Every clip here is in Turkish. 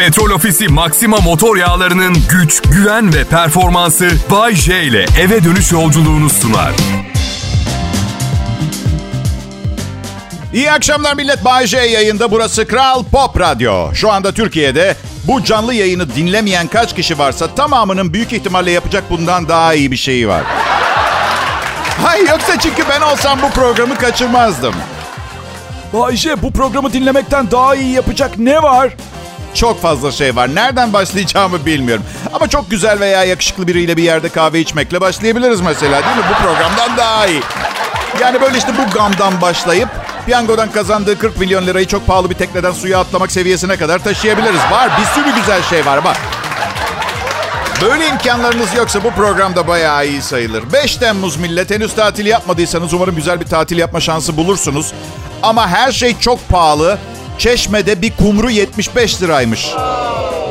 Petrol Ofisi Maxima motor yağlarının güç, güven ve performansı Bay J ile eve dönüş yolculuğunu sunar. İyi akşamlar millet. Bay J yayında. Burası Kral Pop Radyo. Şu anda Türkiye'de bu canlı yayını dinlemeyen kaç kişi varsa tamamının büyük ihtimalle yapacak bundan daha iyi bir şeyi var. Hayır yoksa çünkü ben olsam bu programı kaçırmazdım. Bayce bu programı dinlemekten daha iyi yapacak ne var? Çok fazla şey var. Nereden başlayacağımı bilmiyorum. Ama çok güzel veya yakışıklı biriyle bir yerde kahve içmekle başlayabiliriz mesela değil mi? Bu programdan daha iyi. Yani böyle işte bu gamdan başlayıp piyangodan kazandığı 40 milyon lirayı çok pahalı bir tekneden suya atlamak seviyesine kadar taşıyabiliriz. Var bir sürü güzel şey var bak. Böyle imkanlarınız yoksa bu programda bayağı iyi sayılır. 5 Temmuz millet henüz tatil yapmadıysanız umarım güzel bir tatil yapma şansı bulursunuz. Ama her şey çok pahalı. Çeşme'de bir kumru 75 liraymış.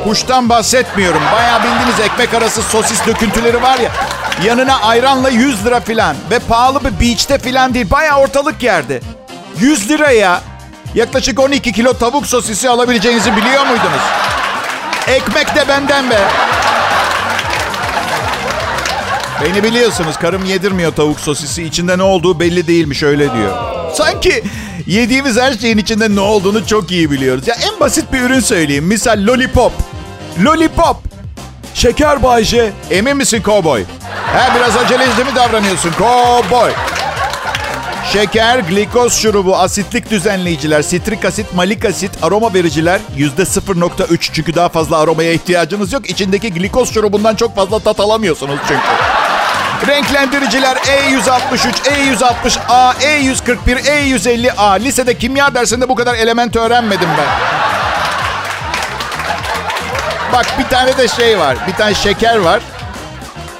Kuştan bahsetmiyorum. Bayağı bildiğiniz ekmek arası sosis döküntüleri var ya. Yanına ayranla 100 lira filan. Ve pahalı bir beach'te filan değil. Bayağı ortalık yerde. 100 liraya yaklaşık 12 kilo tavuk sosisi alabileceğinizi biliyor muydunuz? Ekmek de benden be. Beni biliyorsunuz karım yedirmiyor tavuk sosisi. İçinde ne olduğu belli değilmiş öyle diyor. Sanki yediğimiz her şeyin içinde ne olduğunu çok iyi biliyoruz. Ya en basit bir ürün söyleyeyim. Misal lollipop. Lollipop. Şeker Bayce. Emin misin kovboy? Ha biraz aceleci mi davranıyorsun kovboy? Şeker, glikoz şurubu, asitlik düzenleyiciler, sitrik asit, malik asit, aroma vericiler yüzde 0.3 çünkü daha fazla aromaya ihtiyacınız yok. İçindeki glikoz şurubundan çok fazla tat alamıyorsunuz çünkü. Renklendiriciler E163, E160A, E141, E150A. Lisede kimya dersinde bu kadar element öğrenmedim ben. Bak bir tane de şey var. Bir tane şeker var.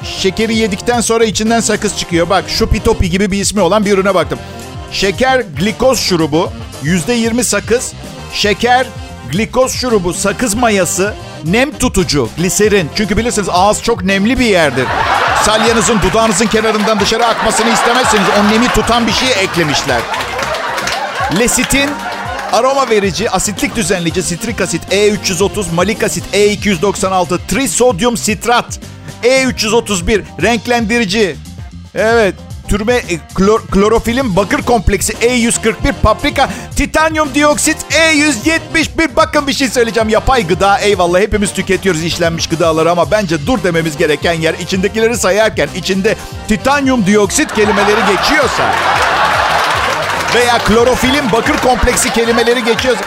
Şekeri yedikten sonra içinden sakız çıkıyor. Bak şu pitopi gibi bir ismi olan bir ürüne baktım. Şeker glikoz şurubu, %20 sakız. Şeker glikoz şurubu, sakız mayası, nem tutucu, gliserin. Çünkü bilirsiniz ağız çok nemli bir yerdir. Salyanızın dudağınızın kenarından dışarı akmasını istemezseniz o nemi tutan bir şey eklemişler. Lesitin, aroma verici, asitlik düzenleyici, sitrik asit, E330, malik asit, E296, trisodyum sitrat, E331, renklendirici. Evet, türbe e, klor, klorofilin bakır kompleksi E141, paprika, titanyum dioksit E171. Bakın bir şey söyleyeceğim. Yapay gıda eyvallah hepimiz tüketiyoruz işlenmiş gıdaları ama bence dur dememiz gereken yer içindekileri sayarken içinde titanyum dioksit kelimeleri geçiyorsa veya klorofilin bakır kompleksi kelimeleri geçiyorsa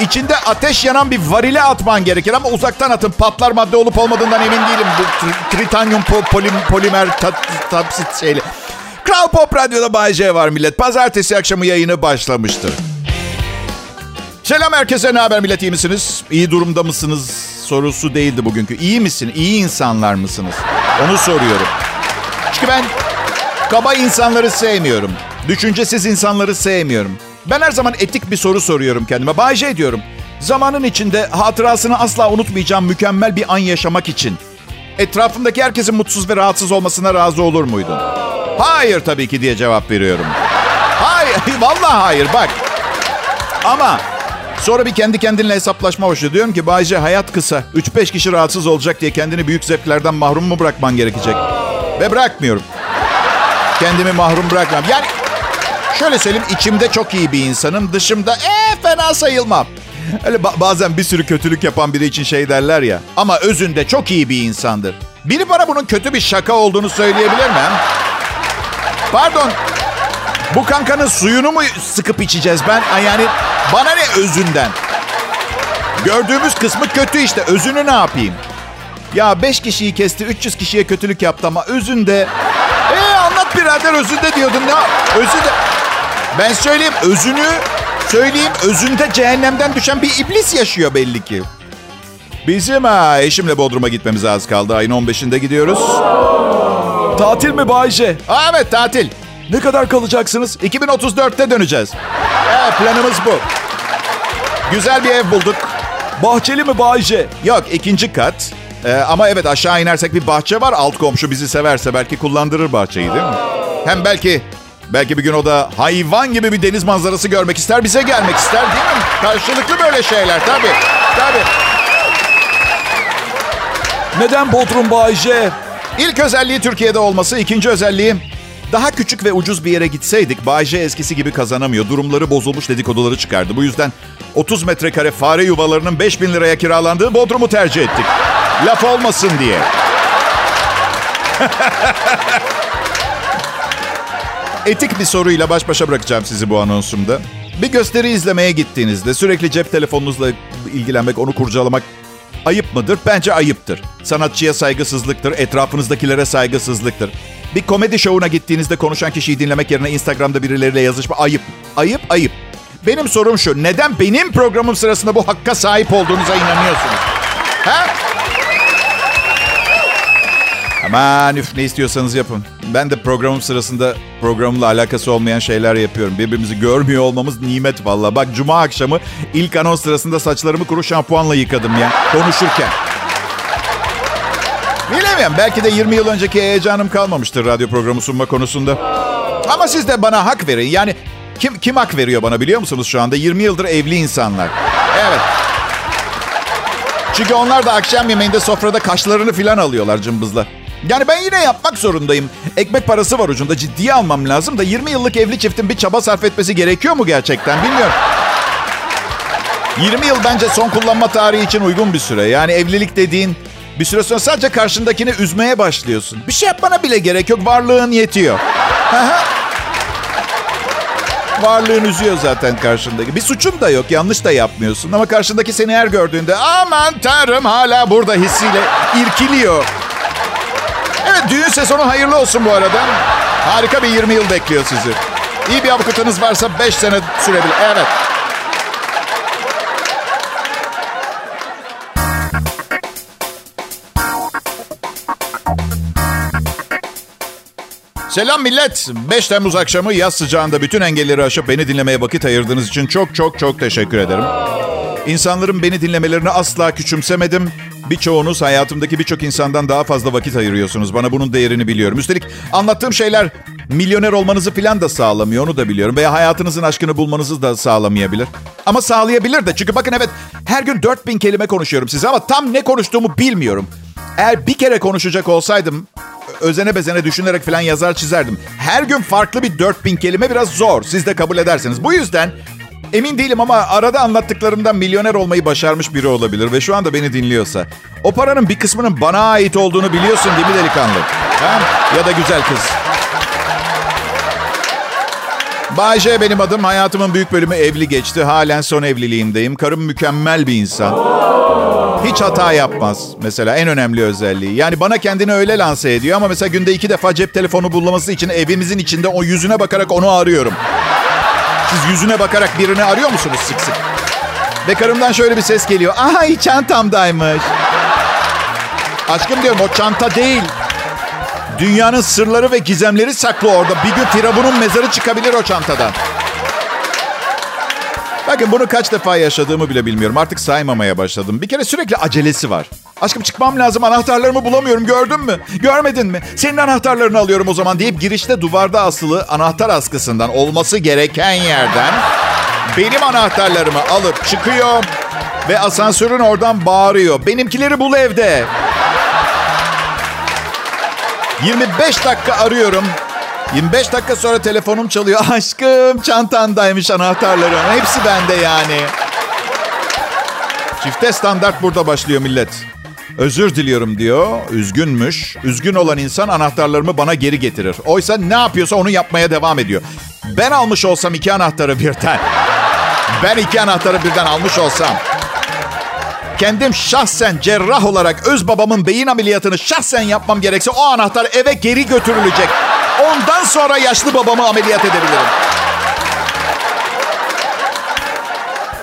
içinde ateş yanan bir varile atman gerekir ama uzaktan atın. Patlar madde olup olmadığından emin değilim. Bu tri- tritanyum po- polim, polimer tat, tapsit şeyli. Kral Pop Radyo'da Bay J var millet. Pazartesi akşamı yayını başlamıştır. Selam herkese. Ne haber millet? İyi misiniz? İyi durumda mısınız? Sorusu değildi bugünkü. İyi misin? İyi insanlar mısınız? Onu soruyorum. Çünkü ben kaba insanları sevmiyorum. Düşüncesiz insanları sevmiyorum. Ben her zaman etik bir soru soruyorum kendime. Bay J diyorum. Zamanın içinde hatırasını asla unutmayacağım mükemmel bir an yaşamak için. Etrafımdaki herkesin mutsuz ve rahatsız olmasına razı olur muydun? Hayır tabii ki diye cevap veriyorum. Hayır, vallahi hayır bak. Ama sonra bir kendi kendinle hesaplaşma başlıyor. Diyorum ki Bayce hayat kısa. 3-5 kişi rahatsız olacak diye kendini büyük zevklerden mahrum mu bırakman gerekecek? Ve bırakmıyorum. Kendimi mahrum bırakmam. Yani şöyle söyleyeyim içimde çok iyi bir insanım. Dışımda ee fena sayılmam. Öyle ba- bazen bir sürü kötülük yapan biri için şey derler ya. Ama özünde çok iyi bir insandır. Biri bana bunun kötü bir şaka olduğunu söyleyebilir mi? Pardon. Bu kankanın suyunu mu sıkıp içeceğiz ben? Yani bana ne özünden? Gördüğümüz kısmı kötü işte. Özünü ne yapayım? Ya 5 kişiyi kesti, 300 kişiye kötülük yaptı ama özünde... Ee anlat birader özünde diyordun. Ne? Özünde... Ben söyleyeyim özünü söyleyeyim özünde cehennemden düşen bir iblis yaşıyor belli ki. Bizim ha eşimle Bodrum'a gitmemiz az kaldı. Ayın 15'inde gidiyoruz. Tatil mi Bayce? Aa, evet tatil. Ne kadar kalacaksınız? 2034'te döneceğiz. Evet planımız bu. Güzel bir ev bulduk. Bahçeli mi Bayce? Yok ikinci kat. Ee, ama evet aşağı inersek bir bahçe var. Alt komşu bizi severse belki kullandırır bahçeyi değil mi? Hem belki belki bir gün o da hayvan gibi bir deniz manzarası görmek ister. Bize gelmek ister değil mi? Karşılıklı böyle şeyler tabii. Tabii. Neden Bodrum Bayce? İlk özelliği Türkiye'de olması, ikinci özelliği daha küçük ve ucuz bir yere gitseydik Bayce eskisi gibi kazanamıyor. Durumları bozulmuş dedikoduları çıkardı. Bu yüzden 30 metrekare fare yuvalarının 5000 liraya kiralandığı Bodrum'u tercih ettik. Laf olmasın diye. Etik bir soruyla baş başa bırakacağım sizi bu anonsumda. Bir gösteri izlemeye gittiğinizde sürekli cep telefonunuzla ilgilenmek, onu kurcalamak ayıp mıdır? Bence ayıptır. Sanatçıya saygısızlıktır, etrafınızdakilere saygısızlıktır. Bir komedi şovuna gittiğinizde konuşan kişiyi dinlemek yerine Instagram'da birileriyle yazışma ayıp. Ayıp, ayıp. Benim sorum şu. Neden benim programım sırasında bu hakka sahip olduğunuza inanıyorsunuz? Ha? Aman üf ne istiyorsanız yapın. Ben de programım sırasında programımla alakası olmayan şeyler yapıyorum. Birbirimizi görmüyor olmamız nimet valla. Bak cuma akşamı ilk anons sırasında saçlarımı kuru şampuanla yıkadım ya konuşurken. Bilemiyorum belki de 20 yıl önceki heyecanım kalmamıştır radyo programı sunma konusunda. Ama siz de bana hak verin. Yani kim kim hak veriyor bana biliyor musunuz şu anda? 20 yıldır evli insanlar. Evet. Çünkü onlar da akşam yemeğinde sofrada kaşlarını filan alıyorlar cımbızla. Yani ben yine yapmak zorundayım. Ekmek parası var ucunda ciddiye almam lazım da 20 yıllık evli çiftin bir çaba sarf etmesi gerekiyor mu gerçekten bilmiyorum. 20 yıl bence son kullanma tarihi için uygun bir süre. Yani evlilik dediğin bir süre sonra sadece karşındakini üzmeye başlıyorsun. Bir şey yapmana bile gerek yok. Varlığın yetiyor. Varlığın üzüyor zaten karşındaki. Bir suçun da yok. Yanlış da yapmıyorsun. Ama karşındaki seni her gördüğünde aman tanrım hala burada hissiyle irkiliyor. Düğün sezonu hayırlı olsun bu arada. Harika bir 20 yıl bekliyor sizi. İyi bir avukatınız varsa 5 sene sürebilir. Evet. Selam millet. 5 Temmuz akşamı yaz sıcağında bütün engelleri aşıp beni dinlemeye vakit ayırdığınız için çok çok çok teşekkür ederim. İnsanların beni dinlemelerini asla küçümsemedim. Birçoğunuz hayatımdaki birçok insandan daha fazla vakit ayırıyorsunuz. Bana bunun değerini biliyorum. Üstelik anlattığım şeyler milyoner olmanızı falan da sağlamıyor. Onu da biliyorum. Veya hayatınızın aşkını bulmanızı da sağlamayabilir. Ama sağlayabilir de. Çünkü bakın evet her gün 4000 kelime konuşuyorum size ama tam ne konuştuğumu bilmiyorum. Eğer bir kere konuşacak olsaydım özene bezene düşünerek falan yazar çizerdim. Her gün farklı bir 4000 kelime biraz zor. Siz de kabul ederseniz. Bu yüzden emin değilim ama arada anlattıklarımdan milyoner olmayı başarmış biri olabilir ve şu anda beni dinliyorsa. O paranın bir kısmının bana ait olduğunu biliyorsun değil mi delikanlı? Ha? Ya da güzel kız. Bayce benim adım. Hayatımın büyük bölümü evli geçti. Halen son evliliğimdeyim. Karım mükemmel bir insan. Hiç hata yapmaz mesela en önemli özelliği. Yani bana kendini öyle lanse ediyor ama mesela günde iki defa cep telefonu bulması için evimizin içinde o yüzüne bakarak onu arıyorum. Siz yüzüne bakarak birini arıyor musunuz sık sık? Ve karımdan şöyle bir ses geliyor. Ay çantamdaymış. Aşkım diyorum o çanta değil. Dünyanın sırları ve gizemleri saklı orada. Bir gün Firavun'un mezarı çıkabilir o çantadan. Bakın bunu kaç defa yaşadığımı bile bilmiyorum. Artık saymamaya başladım. Bir kere sürekli acelesi var. Aşkım çıkmam lazım anahtarlarımı bulamıyorum gördün mü? Görmedin mi? Senin anahtarlarını alıyorum o zaman deyip girişte duvarda asılı anahtar askısından olması gereken yerden benim anahtarlarımı alıp çıkıyor ve asansörün oradan bağırıyor. Benimkileri bul evde. 25 dakika arıyorum. 25 dakika sonra telefonum çalıyor. Aşkım çantandaymış anahtarların. Hepsi bende yani. Çifte standart burada başlıyor millet. Özür diliyorum diyor. Üzgünmüş. Üzgün olan insan anahtarlarımı bana geri getirir. Oysa ne yapıyorsa onu yapmaya devam ediyor. Ben almış olsam iki anahtarı birden. Ben iki anahtarı birden almış olsam. Kendim şahsen cerrah olarak öz babamın beyin ameliyatını şahsen yapmam gerekse o anahtar eve geri götürülecek. Ondan sonra yaşlı babamı ameliyat edebilirim.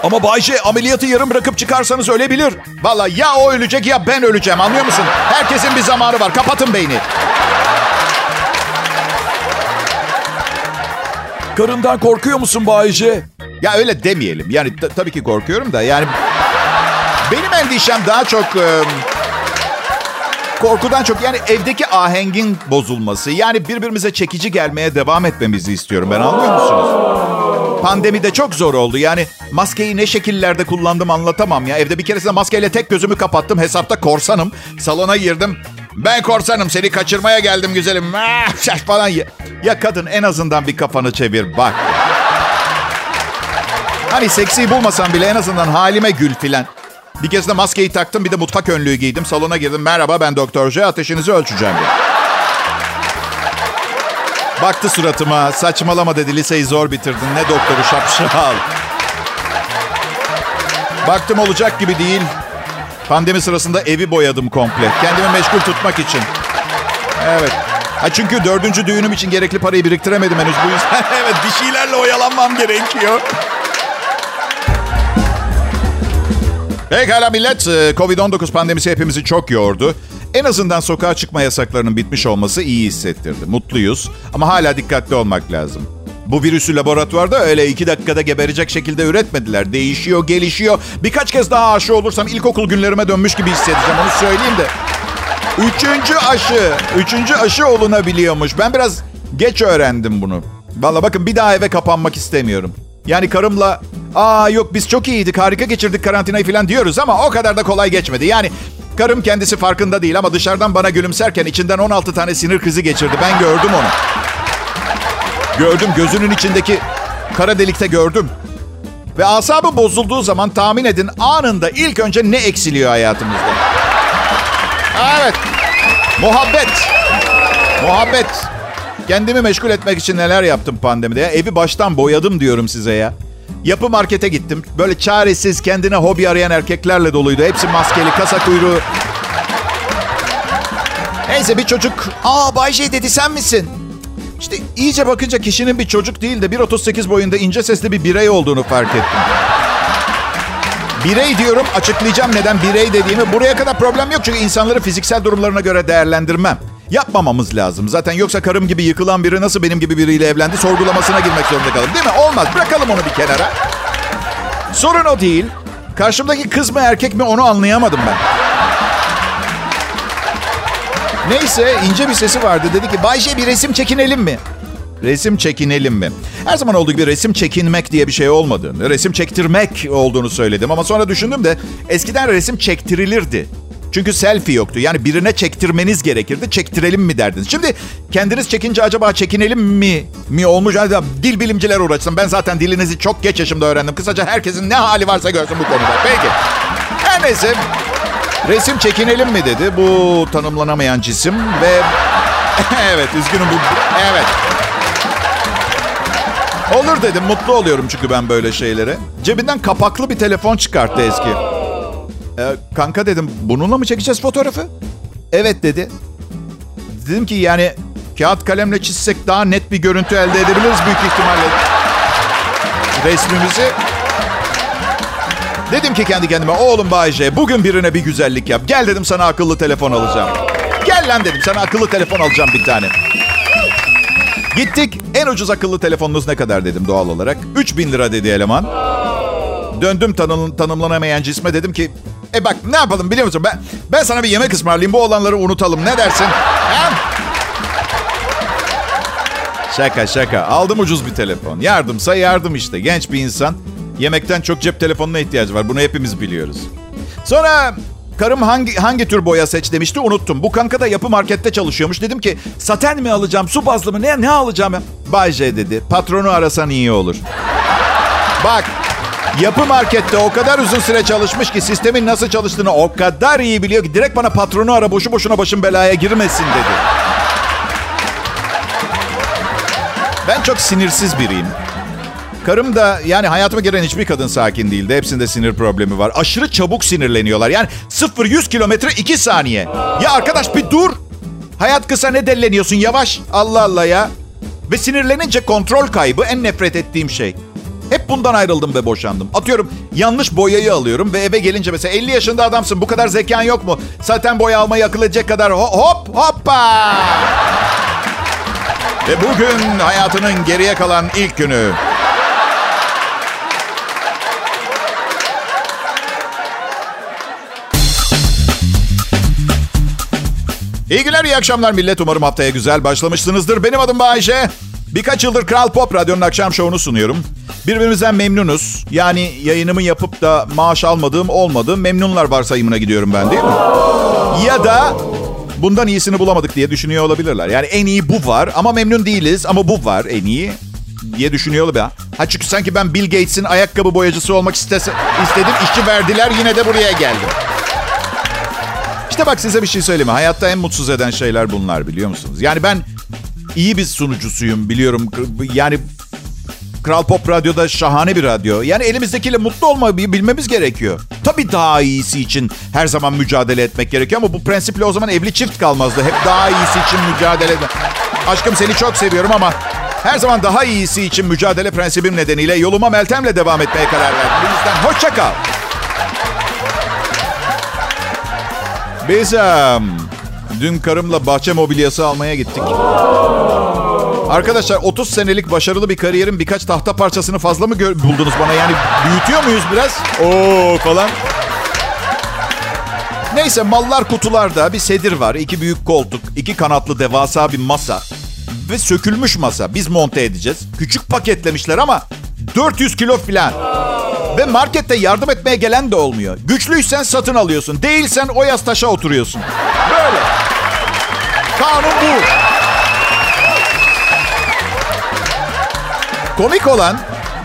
Ama Bayce ameliyatı yarım bırakıp çıkarsanız ölebilir. Valla ya o ölecek ya ben öleceğim anlıyor musun? Herkesin bir zamanı var. Kapatın beyni. Karından korkuyor musun Bayce? Ya öyle demeyelim. Yani t- tabii ki korkuyorum da yani... Benim endişem daha çok... e, korkudan çok yani evdeki ahengin bozulması. Yani birbirimize çekici gelmeye devam etmemizi istiyorum ben anlıyor musunuz? Pandemide çok zor oldu. Yani maskeyi ne şekillerde kullandım anlatamam ya. Evde bir keresinde maskeyle tek gözümü kapattım. Hesapta korsanım. Salona girdim. Ben korsanım seni kaçırmaya geldim güzelim. Ah, falan. Ya, kadın en azından bir kafanı çevir bak. Hani seksi bulmasam bile en azından halime gül filan. Bir kez de maskeyi taktım bir de mutfak önlüğü giydim. Salona girdim. Merhaba ben Doktor. Ateşinizi ölçeceğim diye. Baktı suratıma. Saçmalama dedi. Liseyi zor bitirdin. Ne doktoru şapşal. Baktım olacak gibi değil. Pandemi sırasında evi boyadım komple. Kendimi meşgul tutmak için. Evet. Ha çünkü dördüncü düğünüm için gerekli parayı biriktiremedim henüz. Bu yüzden evet bir şeylerle oyalanmam gerekiyor. Pekala millet. Ee, Covid-19 pandemisi hepimizi çok yordu. En azından sokağa çıkma yasaklarının bitmiş olması iyi hissettirdi. Mutluyuz ama hala dikkatli olmak lazım. Bu virüsü laboratuvarda öyle iki dakikada geberecek şekilde üretmediler. Değişiyor, gelişiyor. Birkaç kez daha aşı olursam ilkokul günlerime dönmüş gibi hissedeceğim. Onu söyleyeyim de. Üçüncü aşı. Üçüncü aşı olunabiliyormuş. Ben biraz geç öğrendim bunu. Valla bakın bir daha eve kapanmak istemiyorum. Yani karımla aa yok biz çok iyiydik harika geçirdik karantinayı falan diyoruz ama o kadar da kolay geçmedi. Yani karım kendisi farkında değil ama dışarıdan bana gülümserken içinden 16 tane sinir krizi geçirdi. Ben gördüm onu. Gördüm gözünün içindeki kara delikte gördüm. Ve asabı bozulduğu zaman tahmin edin anında ilk önce ne eksiliyor hayatımızda? Evet. Muhabbet. Muhabbet. Kendimi meşgul etmek için neler yaptım pandemide ya. Evi baştan boyadım diyorum size ya. Yapı markete gittim. Böyle çaresiz kendine hobi arayan erkeklerle doluydu. Hepsi maskeli, kasa kuyruğu. Neyse bir çocuk, aa Bay J dedi sen misin? İşte iyice bakınca kişinin bir çocuk değil de 1.38 boyunda ince sesli bir birey olduğunu fark ettim. Birey diyorum açıklayacağım neden birey dediğimi. Buraya kadar problem yok çünkü insanları fiziksel durumlarına göre değerlendirmem. Yapmamamız lazım. Zaten yoksa karım gibi yıkılan biri nasıl benim gibi biriyle evlendi sorgulamasına girmek zorunda kalırım. Değil mi? Olmaz. Bırakalım onu bir kenara. Sorun o değil. Karşımdaki kız mı erkek mi onu anlayamadım ben. Neyse ince bir sesi vardı. Dedi ki Bayce bir resim çekinelim mi? Resim çekinelim mi? Her zaman olduğu gibi resim çekinmek diye bir şey olmadığını, resim çektirmek olduğunu söyledim. Ama sonra düşündüm de eskiden resim çektirilirdi. Çünkü selfie yoktu. Yani birine çektirmeniz gerekirdi. Çektirelim mi derdiniz. Şimdi kendiniz çekince acaba çekinelim mi mi olmuş? Hadi dil bilimciler uğraşsın. Ben zaten dilinizi çok geç yaşımda öğrendim. Kısaca herkesin ne hali varsa görsün bu konuda. Peki. Her neyse. Resim çekinelim mi dedi bu tanımlanamayan cisim ve evet üzgünüm bu evet Olur dedim. Mutlu oluyorum çünkü ben böyle şeylere. Cebinden kapaklı bir telefon çıkarttı eski. Ee, kanka dedim bununla mı çekeceğiz fotoğrafı? Evet dedi. Dedim ki yani kağıt kalemle çizsek daha net bir görüntü elde edebiliriz büyük ihtimalle. Resmimizi. Dedim ki kendi kendime oğlum Bayce bugün birine bir güzellik yap. Gel dedim sana akıllı telefon alacağım. Gel lan dedim sana akıllı telefon alacağım bir tane. Gittik. En ucuz akıllı telefonunuz ne kadar dedim doğal olarak. 3000 lira dedi eleman. Döndüm tanım, tanımlanamayan cisme dedim ki... E bak ne yapalım biliyor musun? Ben, ben sana bir yemek ısmarlayayım. Bu olanları unutalım. Ne dersin? Ha? Şaka şaka. Aldım ucuz bir telefon. Yardımsa yardım işte. Genç bir insan. Yemekten çok cep telefonuna ihtiyacı var. Bunu hepimiz biliyoruz. Sonra Karım hangi hangi tür boya seç demişti unuttum. Bu kanka da yapı markette çalışıyormuş. Dedim ki saten mi alacağım, su bazlı mı ne ne alacağım ya? Bay J dedi. Patronu arasan iyi olur. Bak yapı markette o kadar uzun süre çalışmış ki sistemin nasıl çalıştığını o kadar iyi biliyor ki direkt bana patronu ara boşu boşuna başım belaya girmesin dedi. Ben çok sinirsiz biriyim. Karım da yani hayatıma giren hiçbir kadın sakin değildi. Hepsinde sinir problemi var. Aşırı çabuk sinirleniyorlar. Yani 0-100 kilometre 2 saniye. Ya arkadaş bir dur. Hayat kısa ne delleniyorsun yavaş. Allah Allah ya. Ve sinirlenince kontrol kaybı en nefret ettiğim şey. Hep bundan ayrıldım ve boşandım. Atıyorum yanlış boyayı alıyorum ve eve gelince mesela 50 yaşında adamsın bu kadar zekan yok mu? Zaten boya almayı akıl edecek kadar hop hoppa. Ve bugün hayatının geriye kalan ilk günü. İyi günler, iyi akşamlar millet. Umarım haftaya güzel başlamışsınızdır. Benim adım Bayşe. Birkaç yıldır Kral Pop Radyo'nun akşam şovunu sunuyorum. Birbirimizden memnunuz. Yani yayınımı yapıp da maaş almadığım olmadı. Memnunlar varsayımına gidiyorum ben değil mi? Ya da bundan iyisini bulamadık diye düşünüyor olabilirler. Yani en iyi bu var ama memnun değiliz ama bu var en iyi diye düşünüyor olabilir. Ha çünkü sanki ben Bill Gates'in ayakkabı boyacısı olmak istese, istedim. işçi verdiler yine de buraya geldim. İşte bak size bir şey söyleyeyim. Hayatta en mutsuz eden şeyler bunlar biliyor musunuz? Yani ben iyi bir sunucusuyum biliyorum. Yani Kral Pop Radyo'da şahane bir radyo. Yani elimizdekiyle mutlu olmayı bilmemiz gerekiyor. Tabii daha iyisi için her zaman mücadele etmek gerekiyor ama bu prensiple o zaman evli çift kalmazdı. Hep daha iyisi için mücadele etmek. Aşkım seni çok seviyorum ama her zaman daha iyisi için mücadele prensibim nedeniyle yoluma Meltem'le devam etmeye karar verdim. Bu yüzden hoşça kal. Biz um, dün karımla bahçe mobilyası almaya gittik. Arkadaşlar 30 senelik başarılı bir kariyerin birkaç tahta parçasını fazla mı buldunuz bana? Yani büyütüyor muyuz biraz? Oo falan. Neyse mallar kutularda bir sedir var. iki büyük koltuk, iki kanatlı devasa bir masa. Ve sökülmüş masa. Biz monte edeceğiz. Küçük paketlemişler ama 400 kilo falan. Ve markette yardım etmeye gelen de olmuyor. Güçlüysen satın alıyorsun. Değilsen o yaz taşa oturuyorsun. Böyle. Kanun bu. Komik olan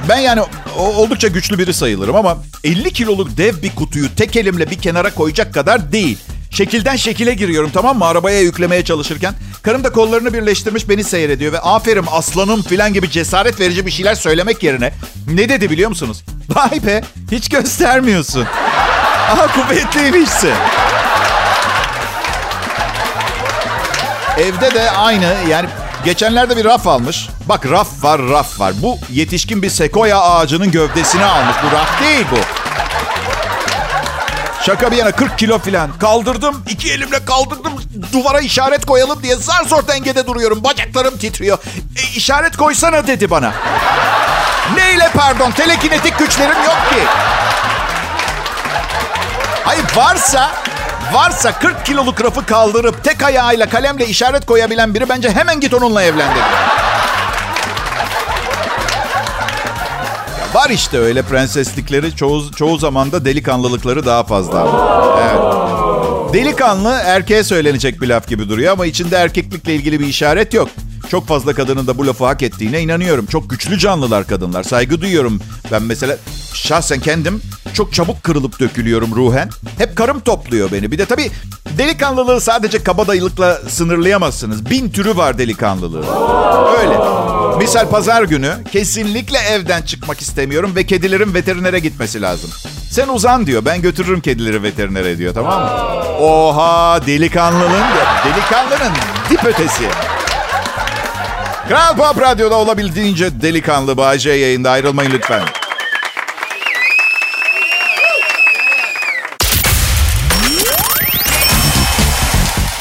ben yani oldukça güçlü biri sayılırım ama 50 kiloluk dev bir kutuyu tek elimle bir kenara koyacak kadar değil. Şekilden şekile giriyorum tamam mı arabaya yüklemeye çalışırken. Karım da kollarını birleştirmiş beni seyrediyor ve aferin aslanım filan gibi cesaret verici bir şeyler söylemek yerine ne dedi biliyor musunuz? Vay be hiç göstermiyorsun. Aha kuvvetliymişsin. Evde de aynı yani geçenlerde bir raf almış. Bak raf var raf var. Bu yetişkin bir sekoya ağacının gövdesini almış. Bu raf değil bu. Şaka bir yana 40 kilo filan. Kaldırdım. iki elimle kaldırdım. Duvara işaret koyalım diye zar zor dengede duruyorum. Bacaklarım titriyor. E, işaret koysana dedi bana. Neyle pardon? Telekinetik güçlerim yok ki. Hayır varsa varsa 40 kiloluk rafı kaldırıp tek ayağıyla kalemle işaret koyabilen biri bence hemen git onunla evlen dedi. Var işte öyle prenseslikleri çoğu, çoğu zaman da delikanlılıkları daha fazla. Evet. Delikanlı erkeğe söylenecek bir laf gibi duruyor ama içinde erkeklikle ilgili bir işaret yok. Çok fazla kadının da bu lafı hak ettiğine inanıyorum. Çok güçlü canlılar kadınlar. Saygı duyuyorum. Ben mesela şahsen kendim çok çabuk kırılıp dökülüyorum ruhen. Hep karım topluyor beni. Bir de tabii delikanlılığı sadece kabadayılıkla sınırlayamazsınız. Bin türü var delikanlılığı. Öyle. Misal pazar günü kesinlikle evden çıkmak istemiyorum ve kedilerin veterinere gitmesi lazım. Sen uzan diyor. Ben götürürüm kedileri veterinere diyor tamam mı? Oha delikanlının, delikanlının dip ötesi. Kral Pop Radyo'da olabildiğince delikanlı Bağcay yayında ayrılmayın lütfen.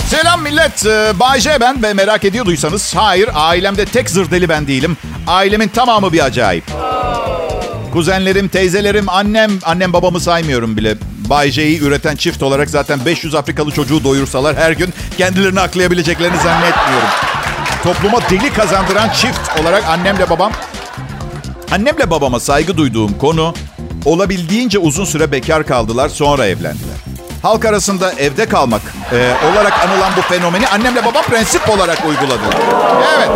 Selam millet. Ee, Bay J ben ve merak ediyorduysanız hayır ailemde tek zırdeli ben değilim. Ailemin tamamı bir acayip. Kuzenlerim, teyzelerim, annem, annem babamı saymıyorum bile. Bay J'yi üreten çift olarak zaten 500 Afrikalı çocuğu doyursalar her gün kendilerini aklayabileceklerini zannetmiyorum. Topluma deli kazandıran çift olarak annemle babam. Annemle babama saygı duyduğum konu olabildiğince uzun süre bekar kaldılar sonra evlendiler. Halk arasında evde kalmak e, olarak anılan bu fenomeni annemle babam prensip olarak uyguladılar. Evet.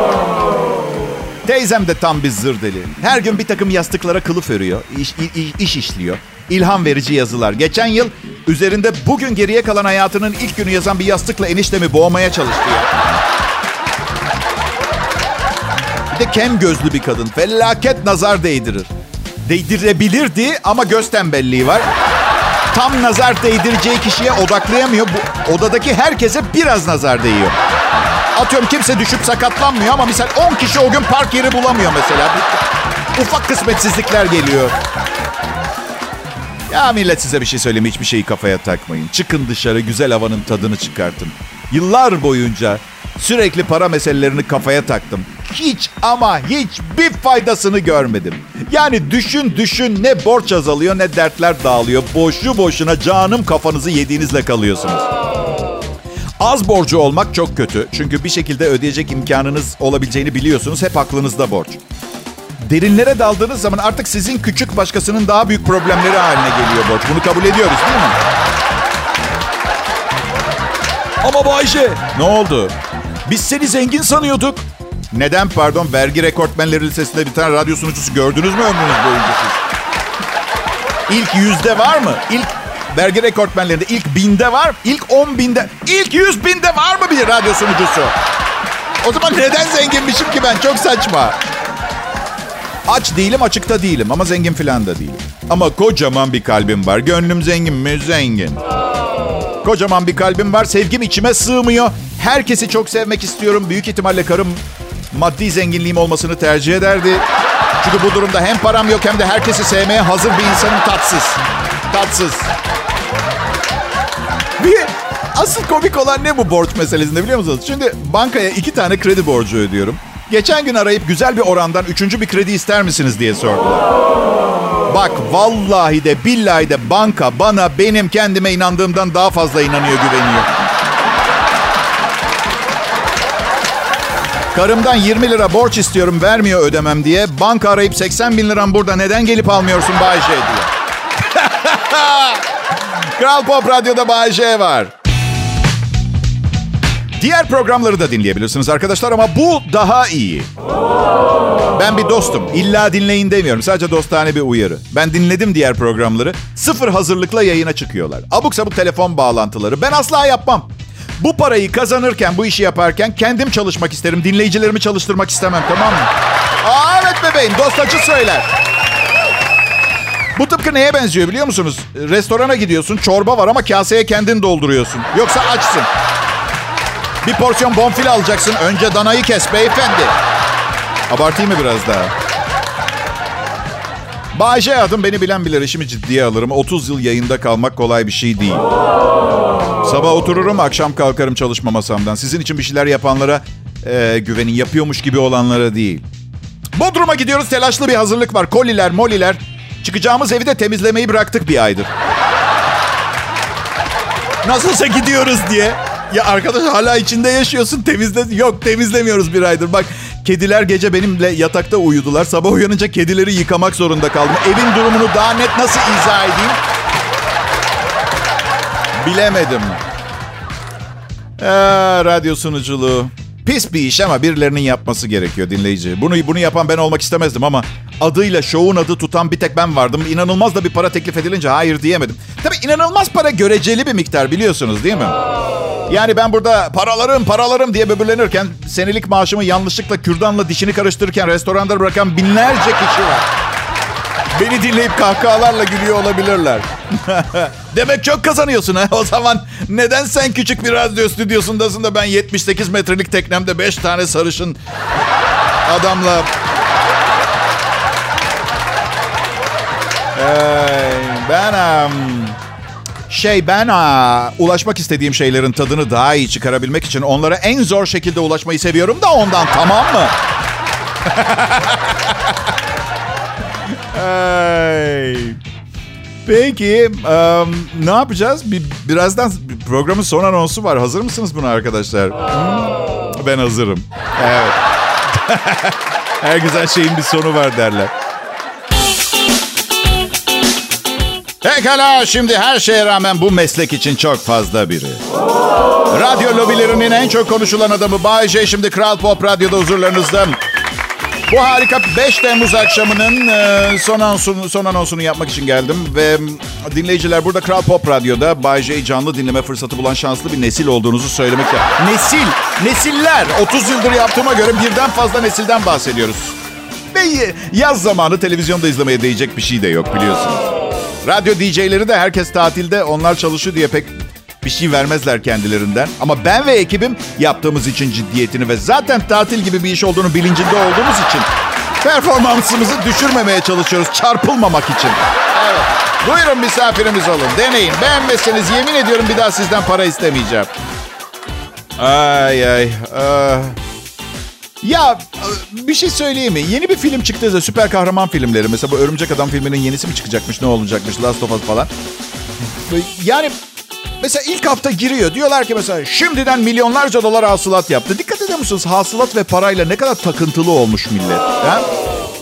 Teyzem de tam bir zır deli. Her gün bir takım yastıklara kılıf örüyor, iş, iş, iş işliyor. İlham verici yazılar. Geçen yıl üzerinde bugün geriye kalan hayatının ilk günü yazan bir yastıkla eniştemi boğmaya çalıştı ya. De kem gözlü bir kadın. Felaket nazar değdirir. Değdirebilirdi ama göz tembelliği var. Tam nazar değdireceği kişiye odaklayamıyor. Bu odadaki herkese biraz nazar değiyor. Atıyorum kimse düşüp sakatlanmıyor ama misal 10 kişi o gün park yeri bulamıyor mesela. Ufak kısmetsizlikler geliyor. Ya millet size bir şey söyleyeyim. Hiçbir şeyi kafaya takmayın. Çıkın dışarı güzel havanın tadını çıkartın. Yıllar boyunca sürekli para meselelerini kafaya taktım. Hiç ama hiç bir faydasını görmedim. Yani düşün düşün ne borç azalıyor ne dertler dağılıyor. Boşu boşuna canım kafanızı yediğinizle kalıyorsunuz. Az borcu olmak çok kötü. Çünkü bir şekilde ödeyecek imkanınız olabileceğini biliyorsunuz. Hep aklınızda borç. Derinlere daldığınız zaman artık sizin küçük başkasının daha büyük problemleri haline geliyor borç. Bunu kabul ediyoruz değil mi? Ama Bayce Ne oldu? biz seni zengin sanıyorduk. Neden pardon? Vergi rekortmenleri listesinde bir tane radyo sunucusu gördünüz mü ömrünüz boyunca siz? İlk yüzde var mı? İlk vergi rekortmenlerinde ilk binde var. İlk on binde, ilk yüz binde var mı bir radyo sunucusu? O zaman neden zenginmişim ki ben? Çok saçma. Aç değilim, açıkta değilim ama zengin falan da değilim. Ama kocaman bir kalbim var. Gönlüm zengin mi? Zengin. Kocaman bir kalbim var. Sevgim içime sığmıyor. Herkesi çok sevmek istiyorum. Büyük ihtimalle karım maddi zenginliğim olmasını tercih ederdi. Çünkü bu durumda hem param yok hem de herkesi sevmeye hazır bir insanım tatsız. Tatsız. Bir asıl komik olan ne bu borç meselesinde biliyor musunuz? Şimdi bankaya iki tane kredi borcu ödüyorum. Geçen gün arayıp güzel bir orandan üçüncü bir kredi ister misiniz diye sordular. Bak vallahi de billahi de banka bana benim kendime inandığımdan daha fazla inanıyor güveniyor. Karımdan 20 lira borç istiyorum vermiyor ödemem diye. Banka arayıp 80 bin liram burada neden gelip almıyorsun Bayşe diyor. Kral Pop Radyo'da Bayşe var. Diğer programları da dinleyebilirsiniz arkadaşlar ama bu daha iyi. Ben bir dostum. İlla dinleyin demiyorum. Sadece dostane bir uyarı. Ben dinledim diğer programları. Sıfır hazırlıkla yayına çıkıyorlar. Abuk sabuk telefon bağlantıları. Ben asla yapmam. Bu parayı kazanırken, bu işi yaparken kendim çalışmak isterim. Dinleyicilerimi çalıştırmak istemem tamam mı? Aa, evet bebeğim. Dost açı söyler. Bu tıpkı neye benziyor biliyor musunuz? Restorana gidiyorsun, çorba var ama kaseye kendin dolduruyorsun. Yoksa açsın. Bir porsiyon bonfile alacaksın. Önce danayı kes beyefendi. Abartayım mı biraz daha? Bayce adım beni bilen bilir işimi ciddiye alırım. 30 yıl yayında kalmak kolay bir şey değil. Sabah otururum akşam kalkarım çalışma masamdan. Sizin için bir şeyler yapanlara e, güvenin yapıyormuş gibi olanlara değil. Bodrum'a gidiyoruz telaşlı bir hazırlık var. Koliler moliler. Çıkacağımız evi de temizlemeyi bıraktık bir aydır. Nasılsa gidiyoruz diye. Ya arkadaş hala içinde yaşıyorsun temizle. Yok temizlemiyoruz bir aydır. Bak kediler gece benimle yatakta uyudular. Sabah uyanınca kedileri yıkamak zorunda kaldım. Evin durumunu daha net nasıl izah edeyim? Bilemedim. Ee, radyo sunuculuğu. Pis bir iş ama birilerinin yapması gerekiyor dinleyici. Bunu bunu yapan ben olmak istemezdim ama adıyla şovun adı tutan bir tek ben vardım. İnanılmaz da bir para teklif edilince hayır diyemedim. Tabii inanılmaz para göreceli bir miktar biliyorsunuz değil mi? Yani ben burada paralarım paralarım diye böbürlenirken senelik maaşımı yanlışlıkla kürdanla dişini karıştırırken restoranda bırakan binlerce kişi var. Beni dinleyip kahkahalarla gülüyor olabilirler. Demek çok kazanıyorsun ha. O zaman neden sen küçük bir radyo stüdyosundasın da ben 78 metrelik teknemde 5 tane sarışın adamla... Hey, ben... um, şey ben aa, ulaşmak istediğim şeylerin tadını daha iyi çıkarabilmek için onlara en zor şekilde ulaşmayı seviyorum da ondan tamam mı? Hey. Peki um, ne yapacağız? Bir, birazdan programın son anonsu var. Hazır mısınız buna arkadaşlar? Hmm, ben hazırım. Evet. Her güzel şeyin bir sonu var derler. Pekala şimdi her şeye rağmen bu meslek için çok fazla biri. Radyo lobilerinin en çok konuşulan adamı Bay J şimdi Kral Pop Radyo'da huzurlarınızda. Bu harika 5 Temmuz akşamının e, son anonsunu, son anonsunu yapmak için geldim. Ve dinleyiciler burada Kral Pop Radyo'da Bay J canlı dinleme fırsatı bulan şanslı bir nesil olduğunuzu söylemekte. Nesil, nesiller. 30 yıldır yaptığıma göre birden fazla nesilden bahsediyoruz. Ve yaz zamanı televizyonda izlemeye değecek bir şey de yok biliyorsunuz. Radyo DJ'leri de herkes tatilde onlar çalışıyor diye pek bir şey vermezler kendilerinden. Ama ben ve ekibim yaptığımız için ciddiyetini ve zaten tatil gibi bir iş olduğunu bilincinde olduğumuz için performansımızı düşürmemeye çalışıyoruz çarpılmamak için. Evet. Buyurun misafirimiz olun. Deneyin. Beğenmezseniz yemin ediyorum bir daha sizden para istemeyeceğim. Ay ay. ah. Ya bir şey söyleyeyim mi? Yeni bir film çıktı da süper kahraman filmleri. Mesela bu Örümcek Adam filminin yenisi mi çıkacakmış? Ne olacakmış? Last of Us falan. Yani Mesela ilk hafta giriyor. Diyorlar ki mesela şimdiden milyonlarca dolar hasılat yaptı. Dikkat ediyor musunuz? Hasılat ve parayla ne kadar takıntılı olmuş millet. Ha?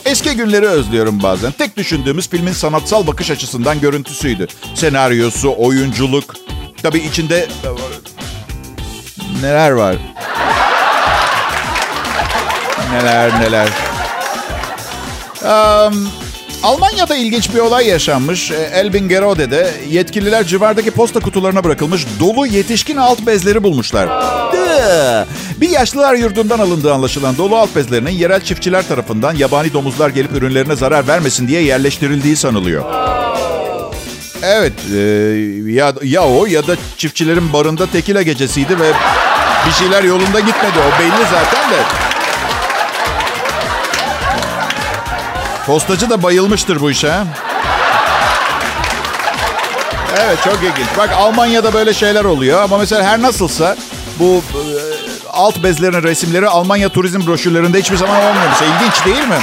Eski günleri özlüyorum bazen. Tek düşündüğümüz filmin sanatsal bakış açısından görüntüsüydü. Senaryosu, oyunculuk. Tabii içinde neler var? neler neler. Um, Almanya'da ilginç bir olay yaşanmış. E, Elbingerode'de yetkililer civardaki posta kutularına bırakılmış dolu yetişkin alt bezleri bulmuşlar. Bir yaşlılar yurdundan alındığı anlaşılan dolu alt bezlerinin yerel çiftçiler tarafından yabani domuzlar gelip ürünlerine zarar vermesin diye yerleştirildiği sanılıyor. Evet, e, ya, ya o ya da çiftçilerin barında tekila gecesiydi ve bir şeyler yolunda gitmedi. O belli zaten de. Postacı da bayılmıştır bu işe. Evet çok ilginç. Bak Almanya'da böyle şeyler oluyor ama mesela her nasılsa bu e, alt bezlerin resimleri Almanya turizm broşürlerinde hiçbir zaman olmuyor. Mesela ilginç değil mi?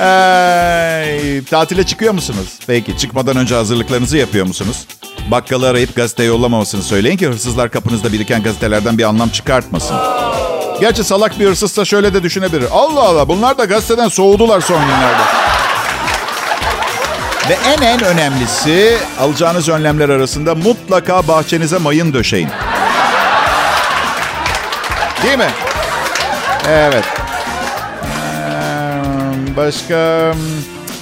Ay, tatile çıkıyor musunuz? Peki çıkmadan önce hazırlıklarınızı yapıyor musunuz? Bakkalı arayıp gazete yollamamasını söyleyin ki hırsızlar kapınızda biriken gazetelerden bir anlam çıkartmasın. Gerçi salak bir hırsızsa şöyle de düşünebilir. Allah Allah bunlar da gazeteden soğudular son günlerde. Ve en en önemlisi alacağınız önlemler arasında mutlaka bahçenize mayın döşeyin. Değil mi? Evet. Başka...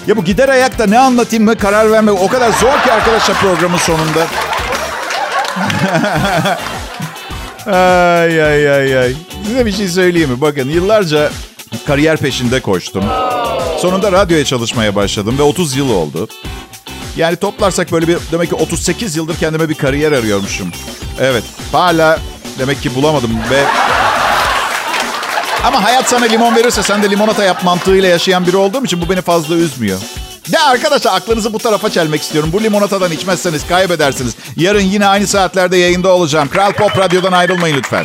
Ya bu gider ayakta ne anlatayım mı karar vermek o kadar zor ki arkadaşlar programın sonunda. ay ay ay ay. Size bir şey söyleyeyim mi? Bakın yıllarca kariyer peşinde koştum. Sonunda radyoya çalışmaya başladım ve 30 yıl oldu. Yani toplarsak böyle bir demek ki 38 yıldır kendime bir kariyer arıyormuşum. Evet hala demek ki bulamadım ve... Ama hayat sana limon verirse sen de limonata yap mantığıyla yaşayan biri olduğum için bu beni fazla üzmüyor. Ya arkadaşlar aklınızı bu tarafa çelmek istiyorum. Bu limonatadan içmezseniz kaybedersiniz. Yarın yine aynı saatlerde yayında olacağım. Kral Pop Radyo'dan ayrılmayın lütfen.